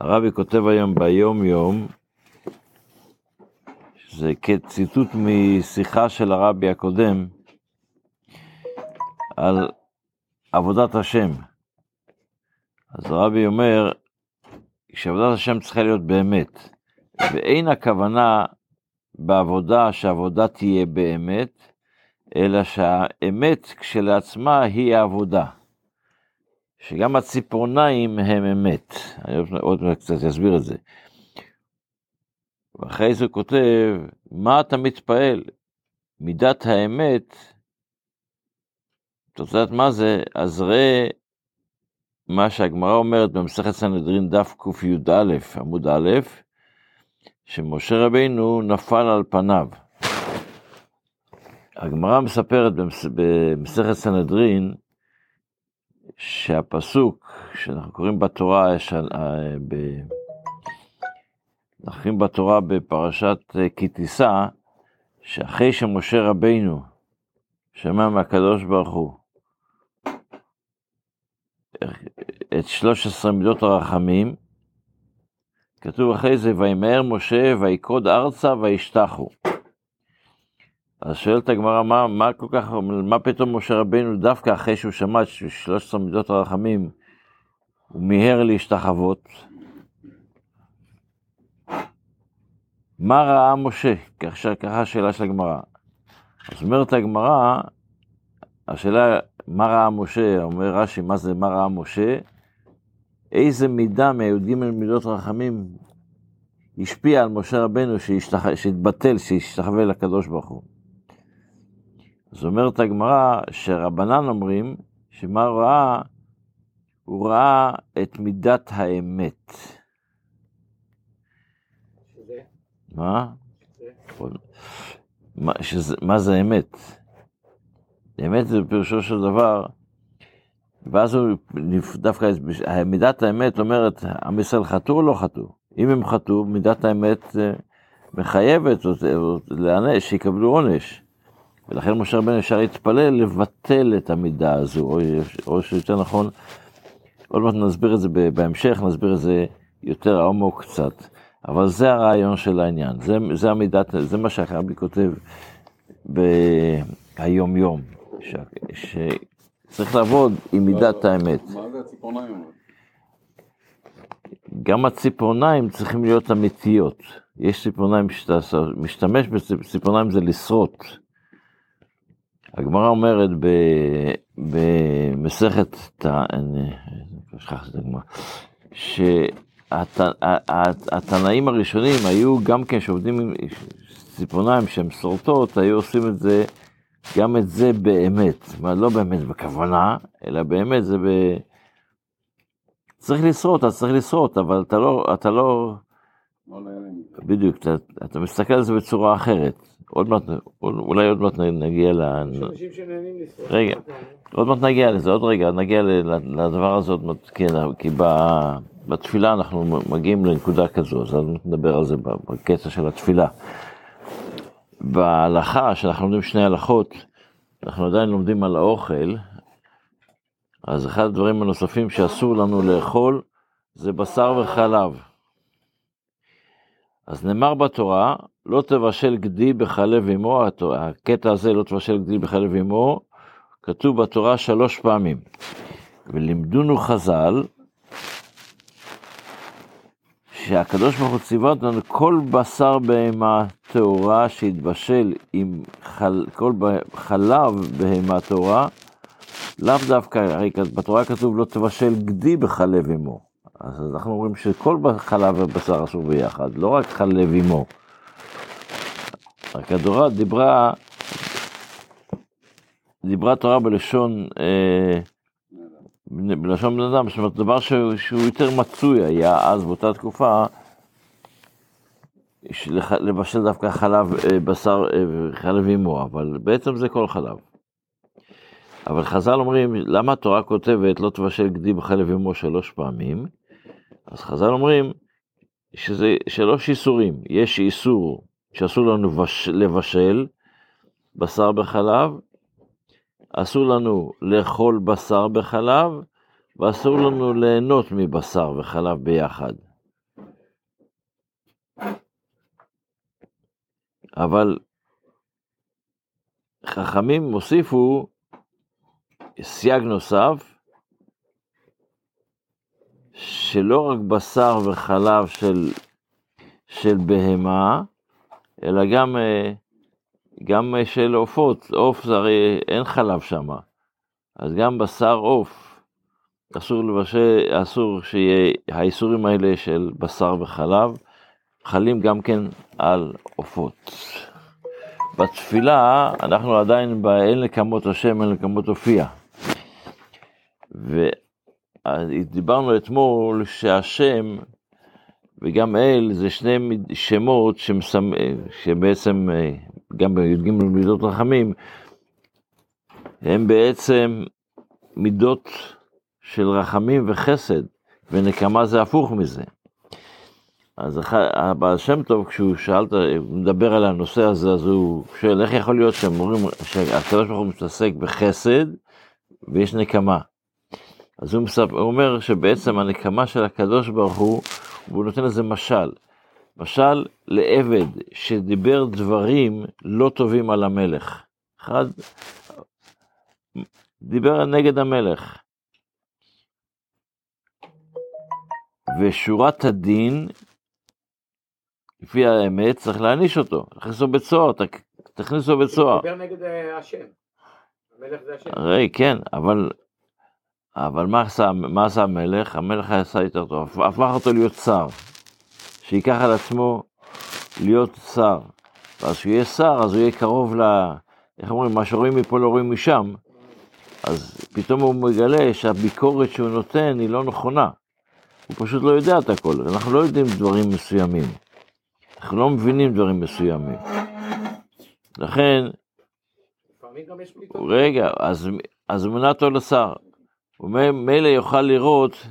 הרבי כותב היום ביום יום, זה ציטוט משיחה של הרבי הקודם, על עבודת השם. אז הרבי אומר שעבודת השם צריכה להיות באמת, ואין הכוונה בעבודה שהעבודה תהיה באמת, אלא שהאמת כשלעצמה היא העבודה. שגם הציפורניים הם אמת. אני עוד קצת אסביר את זה. ואחרי זה הוא כותב, מה אתה מתפעל? מידת האמת, אתה רוצה לדעת מה זה? אז ראה מה שהגמרא אומרת במסכת סנהדרין דף קי"א עמוד א', שמשה רבינו נפל על פניו. הגמרא מספרת במסכת סנהדרין שהפסוק שאנחנו קוראים בתורה, של, אה. אנחנו קוראים בתורה בפרשת אה, כי תישא, שאחרי שמשה רבינו שמע מהקדוש ברוך הוא את 13 מידות הרחמים, כתוב אחרי זה, וימהר משה ויקוד ארצה וישתחו. אז שואלת הגמרא, מה, מה כל כך, מה פתאום משה רבינו דווקא אחרי שהוא שמע את 13 מידות הרחמים, הוא מיהר להשתחוות? מה ראה משה? ככה השאלה של הגמרא. אז אומרת הגמרא, השאלה, מה ראה משה? אומר רש"י, מה זה מה ראה משה? איזה מידה מהי"ג מידות רחמים השפיע על משה רבנו שהתבטל, שהשתחווה לקדוש ברוך הוא. אז אומרת הגמרא שרבנן אומרים שמה הוא ראה? הוא ראה את מידת האמת. שזה? מה? שזה? מה, שזה, מה זה אמת? אמת זה פירושו של דבר, ואז הוא דווקא, מידת האמת אומרת, עם ישראל חטאו או לא חטאו? אם הם חטאו, מידת האמת אה, מחייבת להיענש, שיקבלו עונש. ולכן משה רבנו אפשר להתפלל לבטל את המידה הזו, או, או שיותר נכון, עוד מעט נסביר את זה בהמשך, נסביר את זה יותר עמוק קצת. אבל זה הרעיון של העניין, זה, זה המידת, זה מה שהרבי כותב ביום יום, ש, שצריך לעבוד עם מידת האמת. מה זה הציפורניים? גם הציפורניים צריכים להיות אמיתיות. יש ציפורניים שאתה משתמש בציפורניים זה לשרוט. הגמרא אומרת במסכת, אני שכחתי את הגמרא, שהתנאים הראשונים היו גם כן שעובדים עם ציפורניים שהן שורטות, היו עושים את זה, גם את זה באמת, זאת אומרת, לא באמת בכוונה, אלא באמת זה ב... צריך לשרוט, אז צריך לשרוט, אבל אתה לא, אתה לא, בדיוק, אתה, אתה מסתכל על זה בצורה אחרת. עוד מעט, אולי עוד מעט נגיע ל... רגע, עוד מעט נגיע לזה, עוד רגע, נגיע לדבר הזה עוד מעט, כן, כי בתפילה אנחנו מגיעים לנקודה כזו, אז נדבר על זה בקטע של התפילה. בהלכה, שאנחנו לומדים שני הלכות, אנחנו עדיין לומדים על האוכל, אז אחד הדברים הנוספים שאסור לנו לאכול זה בשר וחלב. אז נאמר בתורה, לא תבשל גדי בחלב אמו, הקטע הזה לא תבשל גדי בחלב אמו, כתוב בתורה שלוש פעמים. ולימדונו חז"ל, שהקדוש ברוך הוא ציווה אותנו כל בשר בהמה טהורה שהתבשל עם חל, כל חלב בהמה טהורה, לאו דווקא, הרי בתורה כתוב לא תבשל גדי בחלב אמו. אז אנחנו אומרים שכל חלב ובשר אסור ביחד, לא רק חלב אמו. רק התורה דיברה, דיברה תורה בלשון, אה, בלשון בן אדם, זאת אומרת, דבר שהוא, שהוא יותר מצוי היה אז באותה תקופה, לבשל דווקא חלב, אה, בשר, אה, חלב אמו, אבל בעצם זה כל חלב. אבל חז"ל אומרים, למה התורה כותבת לא תבשל גדי בחלב אמו שלוש פעמים? אז חז"ל אומרים שזה שלוש איסורים, יש איסור שאסור לנו בש, לבשל בשר בחלב, אסור לנו לאכול בשר בחלב, ואסור לנו ליהנות מבשר וחלב ביחד. אבל חכמים הוסיפו סייג נוסף, שלא רק בשר וחלב של, של בהמה, אלא גם, אה, גם של עופות. עוף זה הרי אין חלב שם, אז גם בשר עוף, אסור לבשל, אסור שיהיה, האיסורים האלה של בשר וחלב, חלים גם כן על עופות. בתפילה אנחנו עדיין באין לקמות השם, אין לקמות הופיע. ודיברנו אתמול שהשם וגם אל זה שני שמות שמסמ... שבעצם גם בי"ג מידות רחמים הם בעצם מידות של רחמים וחסד, ונקמה זה הפוך מזה. אז הבעל שם טוב, כשהוא שאל, הוא מדבר על הנושא הזה, אז הוא שואל, איך יכול להיות שהקדוש ברוך הוא מתעסק בחסד ויש נקמה? אז הוא, מספר, הוא אומר שבעצם הנקמה של הקדוש ברוך הוא, והוא נותן לזה משל. משל לעבד שדיבר דברים לא טובים על המלך. אחד, דיבר נגד המלך. ושורת הדין לפי האמת, צריך להעניש אותו, תכניסו בית סוהר, תכניסו בית סוהר. דיבר נגד אה, השם. המלך זה השם. הרי כן, אבל, אבל מה, עשה, מה עשה המלך? המלך עשה יותר טוב, הפך אותו להיות שר, שייקח על עצמו להיות שר. ואז כשהוא יהיה שר, אז הוא יהיה קרוב ל... איך אומרים, מה שרואים מפה לא רואים משם. אז פתאום הוא מגלה שהביקורת שהוא נותן היא לא נכונה. הוא פשוט לא יודע את הכל, אנחנו לא יודעים דברים מסוימים. אנחנו לא מבינים דברים מסוימים. לכן, רגע, אז, אז מונה אותו לשר. הוא מילא יוכל לראות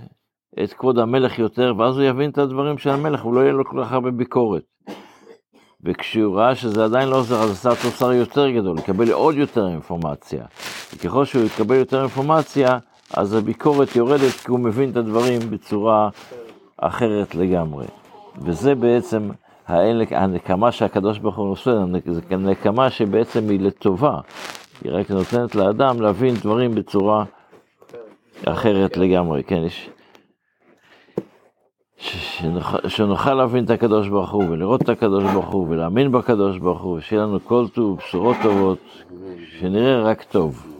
את כבוד המלך יותר, ואז הוא יבין את הדברים של המלך, הוא לא יהיה לו כל כך הרבה ביקורת. וכשהוא ראה שזה עדיין לא עוזר, אז עשה אותו שר יותר גדול, לקבל עוד יותר אינפורמציה. וככל שהוא יקבל יותר אינפורמציה, אז הביקורת יורדת, כי הוא מבין את הדברים בצורה אחרת לגמרי. וזה בעצם הנקמה שהקדוש ברוך הוא עושה, נקמה שבעצם היא לטובה, היא רק נותנת לאדם להבין דברים בצורה אחרת לגמרי, כן, יש... שנוכל להבין את הקדוש ברוך הוא ולראות את הקדוש ברוך הוא ולהאמין בקדוש ברוך הוא, ושיהיה לנו כל טוב, בשורות טובות, שנראה רק טוב.